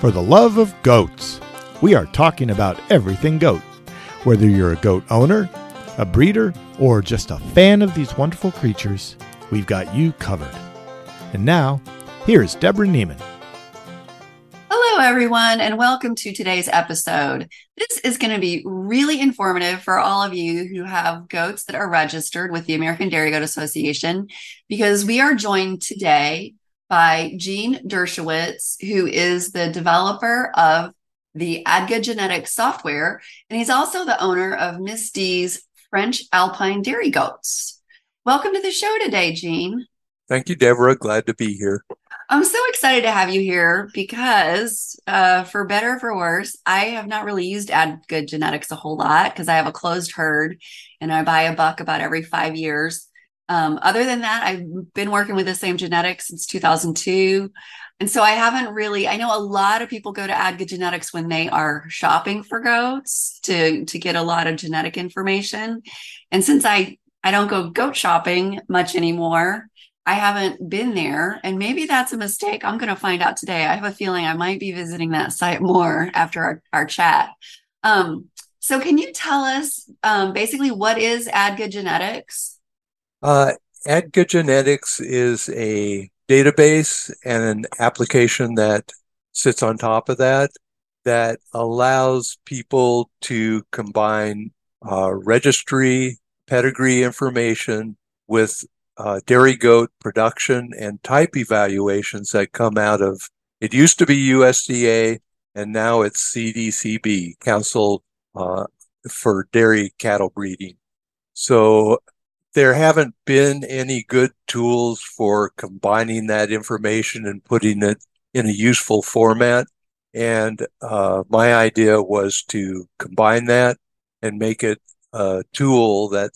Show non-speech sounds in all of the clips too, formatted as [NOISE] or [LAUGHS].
for the love of goats. We are talking about everything goat. Whether you're a goat owner, a breeder, or just a fan of these wonderful creatures, we've got you covered. And now, here's Deborah Niemann. Hello, everyone, and welcome to today's episode. This is going to be really informative for all of you who have goats that are registered with the American Dairy Goat Association because we are joined today by Gene Dershewitz, who is the developer of the ADGA Genetics software, and he's also the owner of Miss D's French Alpine Dairy Goats. Welcome to the show today, Gene. Thank you, Deborah. Glad to be here. I'm so excited to have you here because, uh, for better or for worse, I have not really used ADGA Genetics a whole lot because I have a closed herd and I buy a buck about every five years. Um, other than that, I've been working with the same genetics since 2002. And so I haven't really, I know a lot of people go to ADGA Genetics when they are shopping for goats to, to get a lot of genetic information. And since I, I don't go goat shopping much anymore, I haven't been there. And maybe that's a mistake. I'm going to find out today. I have a feeling I might be visiting that site more after our, our chat. Um, so can you tell us um, basically what is ADGA Genetics? Uh, Genetics is a database and an application that sits on top of that that allows people to combine uh, registry pedigree information with uh, dairy goat production and type evaluations that come out of it used to be USDA and now it's CDCB Council uh, for Dairy Cattle Breeding. So there haven't been any good tools for combining that information and putting it in a useful format. And uh, my idea was to combine that and make it a tool that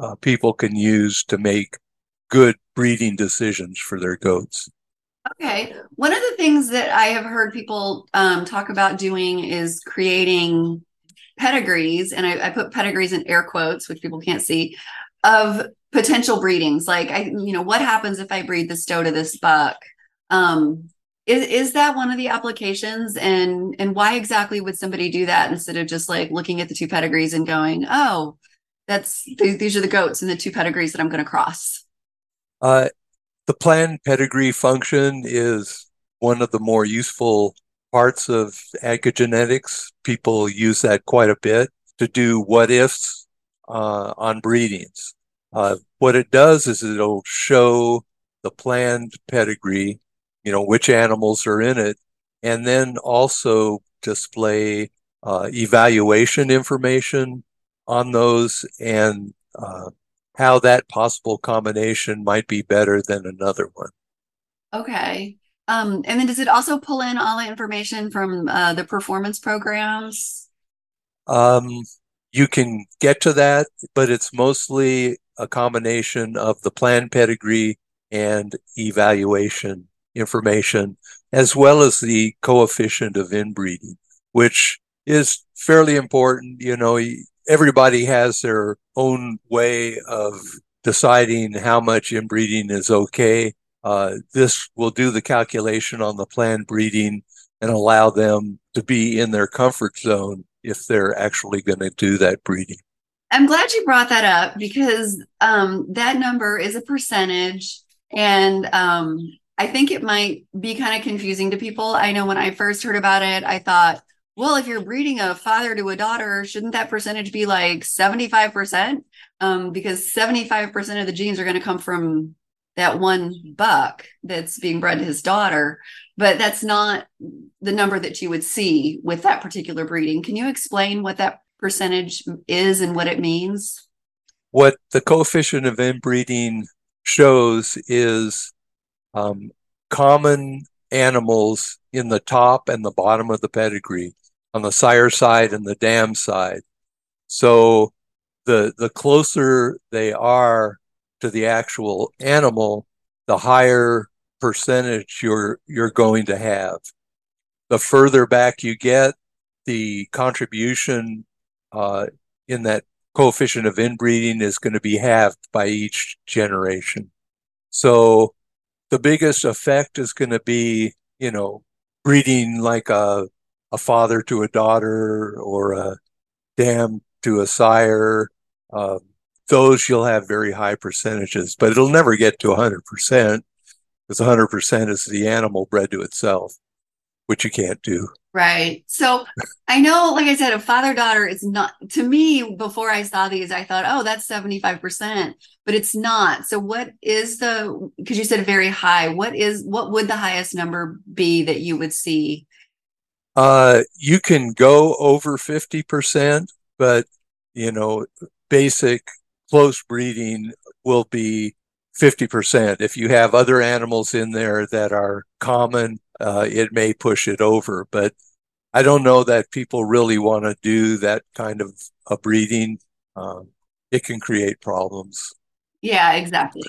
uh, people can use to make good breeding decisions for their goats. Okay. One of the things that I have heard people um, talk about doing is creating pedigrees, and I, I, put pedigrees in air quotes, which people can't see, of potential breedings. Like i you know what happens if i breed this doe to this buck? Um is is that one of the applications? And and why exactly would somebody do that instead of just like looking at the two pedigrees and going oh that's these are the goats and the two pedigrees that i'm going to cross uh the planned pedigree function is one of the more useful parts of genetics. People use that quite a bit to do what ifs uh, on breedings. Uh, what it does is it'll show the planned pedigree, you know, which animals are in it, and then also display uh, evaluation information on those and uh, how that possible combination might be better than another one. Okay. Um, and then does it also pull in all the information from uh, the performance programs? Um, you can get to that, but it's mostly a combination of the plan pedigree and evaluation information, as well as the coefficient of inbreeding, which is fairly important. You know, everybody has their own way of deciding how much inbreeding is okay. Uh, this will do the calculation on the planned breeding and allow them to be in their comfort zone if they're actually going to do that breeding. I'm glad you brought that up because um, that number is a percentage, and um, I think it might be kind of confusing to people. I know when I first heard about it, I thought, well, if you're breeding a father to a daughter, shouldn't that percentage be like 75%? Um, because 75% of the genes are going to come from that one buck that's being bred to his daughter but that's not the number that you would see with that particular breeding. Can you explain what that percentage is and what it means? What the coefficient of inbreeding shows is um, common animals in the top and the bottom of the pedigree on the sire side and the dam side. So the the closer they are to the actual animal, the higher percentage you're you're going to have. The further back you get, the contribution uh, in that coefficient of inbreeding is going to be halved by each generation. So the biggest effect is going to be, you know, breeding like a a father to a daughter or a dam to a sire. Um, those you'll have very high percentages, but it'll never get to 100% because 100% is the animal bred to itself, which you can't do. Right. So I know, like I said, a father daughter is not, to me, before I saw these, I thought, oh, that's 75%, but it's not. So what is the, because you said very high, what is, what would the highest number be that you would see? Uh, you can go over 50%, but, you know, basic close breeding will be 50%. If you have other animals in there that are common, uh, it may push it over. But I don't know that people really want to do that kind of a breeding. Um, it can create problems. Yeah, exactly.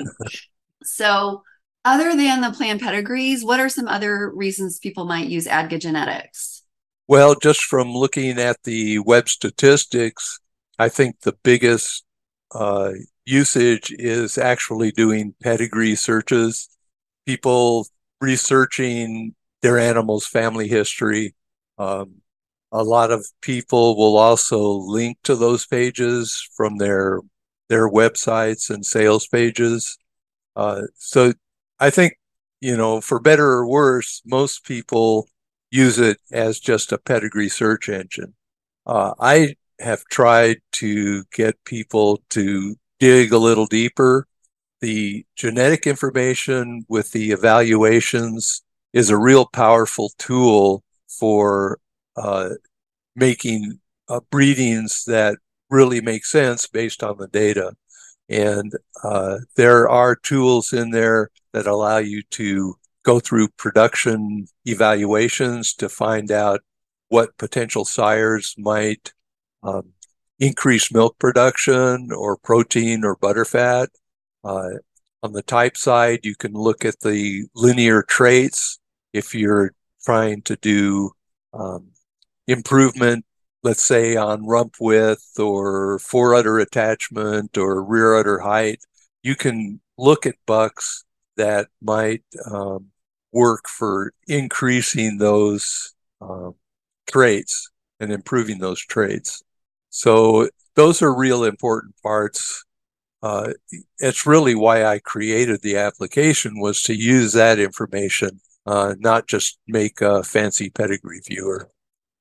[LAUGHS] so, other than the planned pedigrees, what are some other reasons people might use ADGA genetics? Well, just from looking at the web statistics, I think the biggest uh, usage is actually doing pedigree searches. People researching their animal's family history. Um, a lot of people will also link to those pages from their their websites and sales pages. Uh, so I think you know, for better or worse, most people use it as just a pedigree search engine. Uh, I have tried to get people to dig a little deeper the genetic information with the evaluations is a real powerful tool for uh, making uh, breedings that really make sense based on the data. And uh, there are tools in there that allow you to go through production evaluations to find out what potential sires might um, increase milk production or protein or butterfat. Uh, on the type side, you can look at the linear traits if you're trying to do um, improvement, let's say on rump width or fore udder attachment or rear udder height. You can look at bucks that might um, work for increasing those um, traits and improving those traits. So those are real important parts uh, it's really why I created the application was to use that information, uh, not just make a fancy pedigree viewer.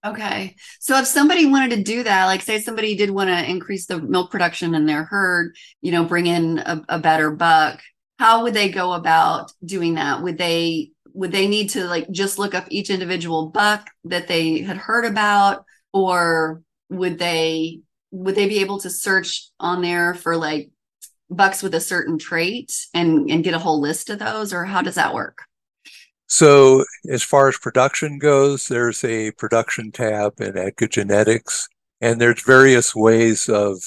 Okay. So if somebody wanted to do that, like say somebody did want to increase the milk production in their herd, you know, bring in a, a better buck, how would they go about doing that? Would they would they need to like just look up each individual buck that they had heard about or would they would they be able to search on there for like bucks with a certain trait and and get a whole list of those or how does that work? So as far as production goes there's a production tab in ADGA genetics and there's various ways of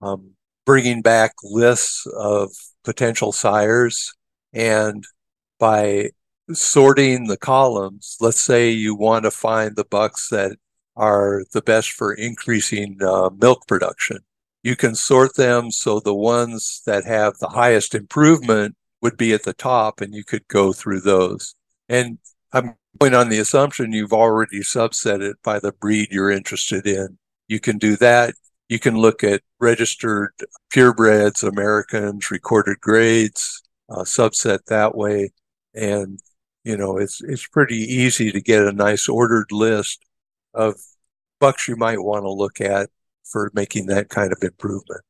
um, bringing back lists of potential sires. And by sorting the columns let's say you want to find the bucks that are the best for increasing uh, milk production you can sort them so the ones that have the highest improvement would be at the top and you could go through those. And I'm going on the assumption you've already subset it by the breed you're interested in. You can do that. You can look at registered purebreds, Americans, recorded grades, uh, subset that way. And, you know, it's, it's pretty easy to get a nice ordered list of bucks you might want to look at for making that kind of improvement.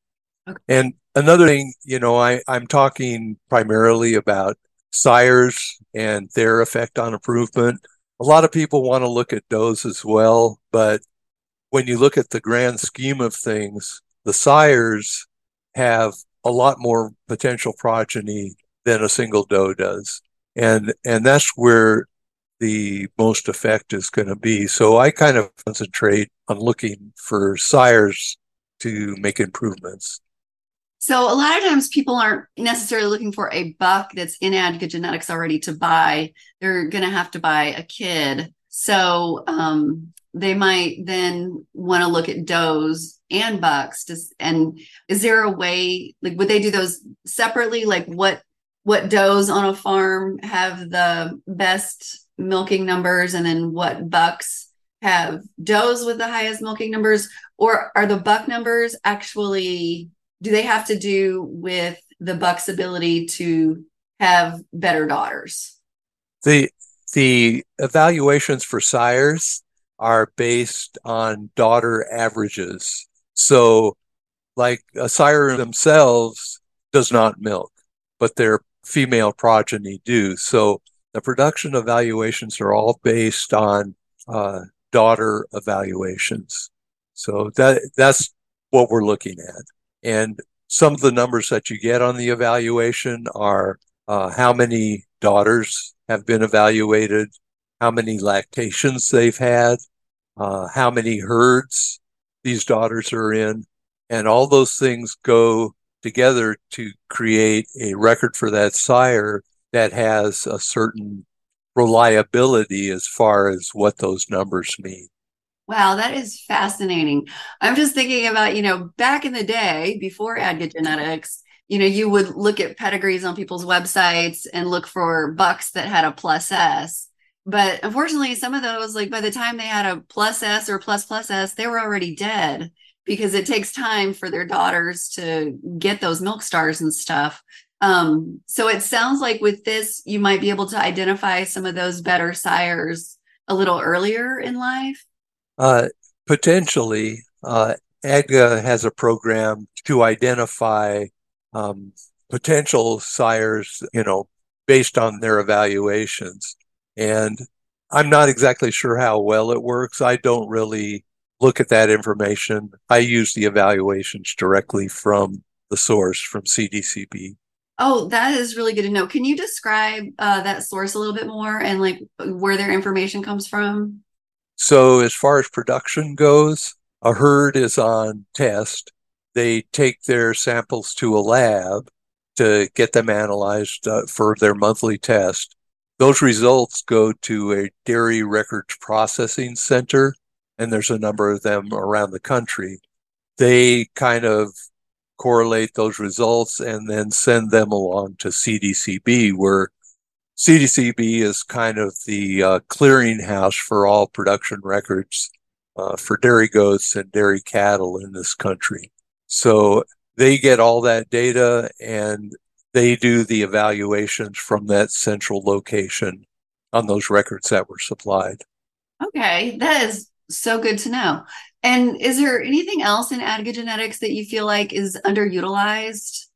Okay. And another thing, you know, I, I'm talking primarily about sires and their effect on improvement. A lot of people want to look at does as well, but when you look at the grand scheme of things, the sires have a lot more potential progeny than a single doe does. And, and that's where the most effect is going to be. So I kind of concentrate on looking for sires to make improvements. So a lot of times people aren't necessarily looking for a buck that's in ADGA genetics already to buy. They're going to have to buy a kid. So um, they might then want to look at does and bucks. To, and is there a way, like, would they do those separately? Like what what does on a farm have the best milking numbers and then what bucks have does with the highest milking numbers? Or are the buck numbers actually do they have to do with the buck's ability to have better daughters? The the evaluations for sires are based on daughter averages. So like a sire themselves does not milk but their female progeny do. So the production evaluations are all based on uh, daughter evaluations. So that that's what we're looking at. And some of the numbers that you get on the evaluation are uh, how many daughters have been evaluated, how many lactations they've had, uh, how many herds these daughters are in, and all those things go together to create a record for that sire that has a certain reliability as far as what those numbers mean. Wow, that is fascinating. I'm just thinking about, you know, back in the day before ADGA Genetics, you know, you would look at pedigrees on people's websites and look for bucks that had a plus S. But unfortunately, some of those, like by the time they had a plus S or plus plus S, they were already dead because it takes time for their daughters to get those milk stars and stuff. Um, so it sounds like with this, you might be able to identify some of those better sires a little earlier in life. Uh, potentially, uh, ADGA has a program to identify um, potential sires, you know, based on their evaluations. And I'm not exactly sure how well it works. I don't really look at that information. I use the evaluations directly from the source from CDCB. Oh, that is really good to know. Can you describe uh, that source a little bit more and like where their information comes from? So, as far as production goes, a herd is on test. They take their samples to a lab to get them analyzed uh, for their monthly test. Those results go to a dairy records processing center, and there's a number of them around the country. They kind of correlate those results and then send them along to CDCB, where CDCB is kind of the uh, clearinghouse for all production records uh, for dairy goats and dairy cattle in this country. So they get all that data and they do the evaluations from that central location on those records that were supplied. Okay, that is so good to know. And is there anything else in genetics that you feel like is underutilized?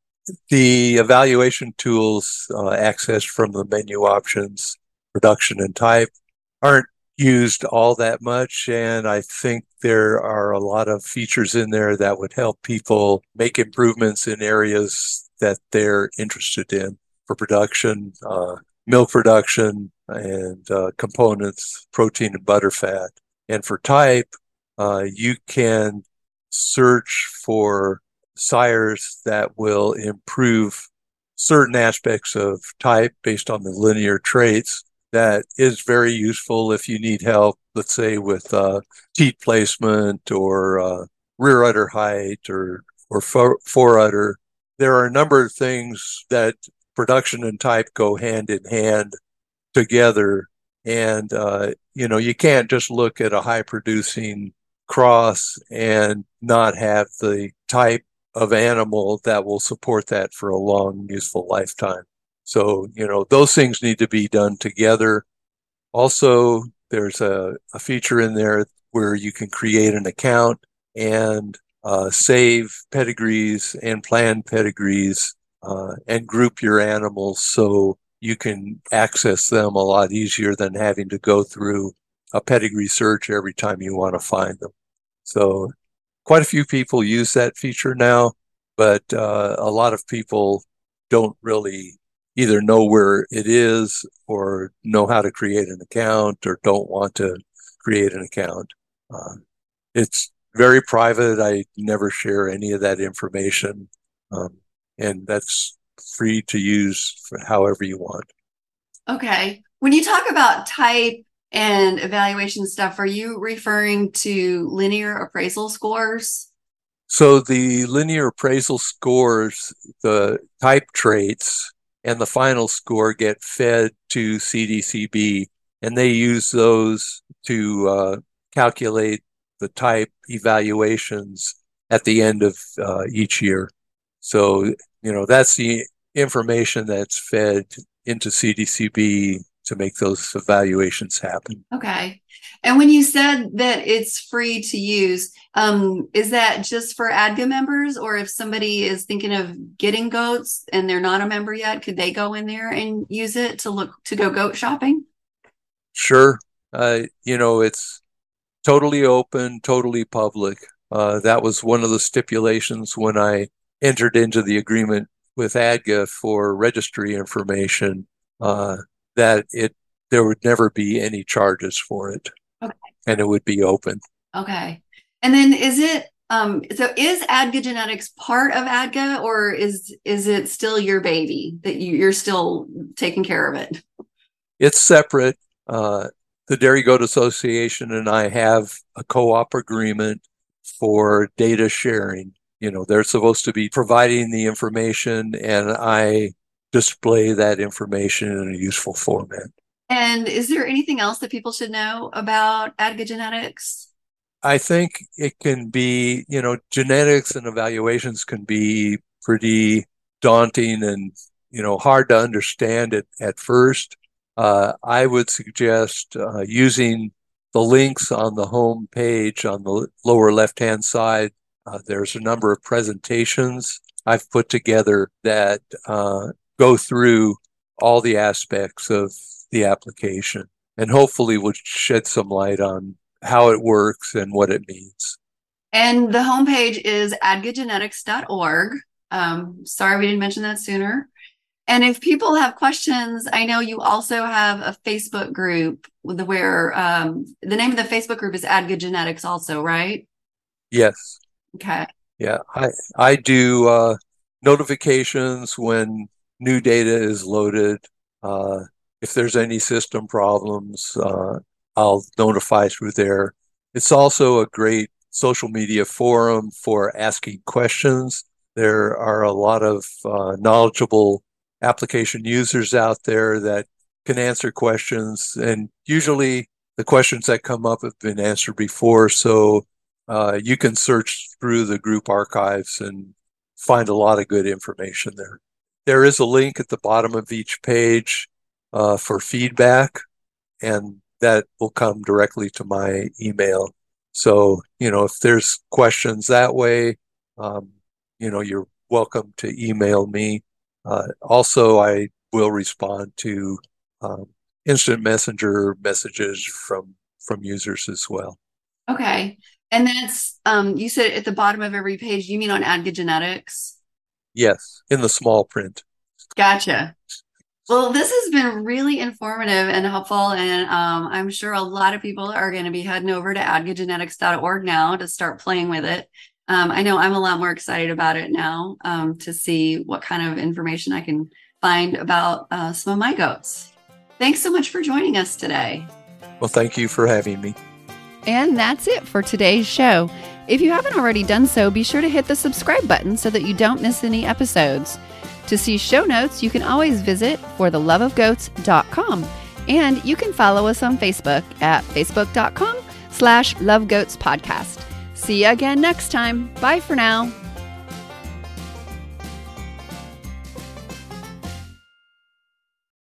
The evaluation tools uh, accessed from the menu options, production and type, aren't used all that much. And I think there are a lot of features in there that would help people make improvements in areas that they're interested in for production, uh, milk production, and uh, components, protein and butter fat. And for type, uh, you can search for sires that will improve certain aspects of type based on the linear traits. That is very useful if you need help, let's say with uh, teat placement or uh, rear udder height or or fore, fore udder. There are a number of things that production and type go hand in hand together, and uh, you know you can't just look at a high producing cross and not have the type of animal that will support that for a long, useful lifetime. So, you know, those things need to be done together. Also, there's a, a feature in there where you can create an account and uh, save pedigrees and plan pedigrees uh, and group your animals so you can access them a lot easier than having to go through a pedigree search every time you want to find them. So quite a few people use that feature now, but uh, a lot of people don't really either know where it is or know how to create an account or don't want to create an account. Uh, it's very private. I never share any of that information. Um, and that's free to use for however you want. Okay. When you talk about type and evaluation stuff, are you referring to linear appraisal scores? So the linear appraisal scores, the type traits, and the final score get fed to CDCB and they use those to uh, calculate the type evaluations at the end of uh, each year. So, you know, that's the information that's fed into CDCB to make those evaluations happen. Okay. And when you said that it's free to use, um, is that just for ADGA members, or if somebody is thinking of getting goats and they're not a member yet, could they go in there and use it to look to go goat shopping? Sure. Uh, you know, it's totally open, totally public. Uh, that was one of the stipulations when I entered into the agreement with ADGA for registry information. Uh, that it there would never be any charges for it. Okay. And it would be open. Okay. And then is it um so is ADGA genetics part of ADGA or is is it still your baby that you, you're still taking care of it? It's separate. Uh the Dairy Goat Association and I have a co-op agreement for data sharing. You know, they're supposed to be providing the information and I display that information in a useful format. And is there anything else that people should know about genetics? I think it can be, you know, genetics and evaluations can be pretty daunting and, you know, hard to understand it at first. Uh, I would suggest uh, using the links on the home page on the lower left hand side. Uh, there's a number of presentations I've put together that uh, go through all the aspects of the application and hopefully will shed some light on how it works and what it means. And the homepage is adgagenetics.org. Um, sorry we didn't mention that sooner. And if people have questions, I know you also have a Facebook group where um, the name of the Facebook group is ADGA Genetics, also, right? Yes. Okay. Yeah, I I do uh, notifications when new data is loaded. Uh, if there's any system problems, uh, I'll notify through there. It's also a great social media forum for asking questions. There are a lot of uh, knowledgeable application users out there that can answer questions, and usually the questions that come up have been answered before. So uh, you can search through the group archives and find a lot of good information there. There is a link at the bottom of each page uh, for feedback, and that will come directly to my email. So, you know, if there's questions that way, um, you know, you're welcome to email me. Uh, also, I will respond to um, instant messenger messages from from users as well. Okay, and that's um, you said at the bottom of every page. You mean on ADGA Genetics? Yes, in the small print. Gotcha. Well, this has been really informative and helpful. And um, I'm sure a lot of people are going to be heading over to adgagenetics.org now to start playing with it. Um, I know I'm a lot more excited about it now um, to see what kind of information I can find about uh, some of my goats. Thanks so much for joining us today. Well, thank you for having me. And that's it for today's show. If you haven't already done so, be sure to hit the subscribe button so that you don't miss any episodes. To see show notes, you can always visit fortheloveofgoats.com. And you can follow us on Facebook at facebook.com slash lovegoatspodcast. See you again next time. Bye for now.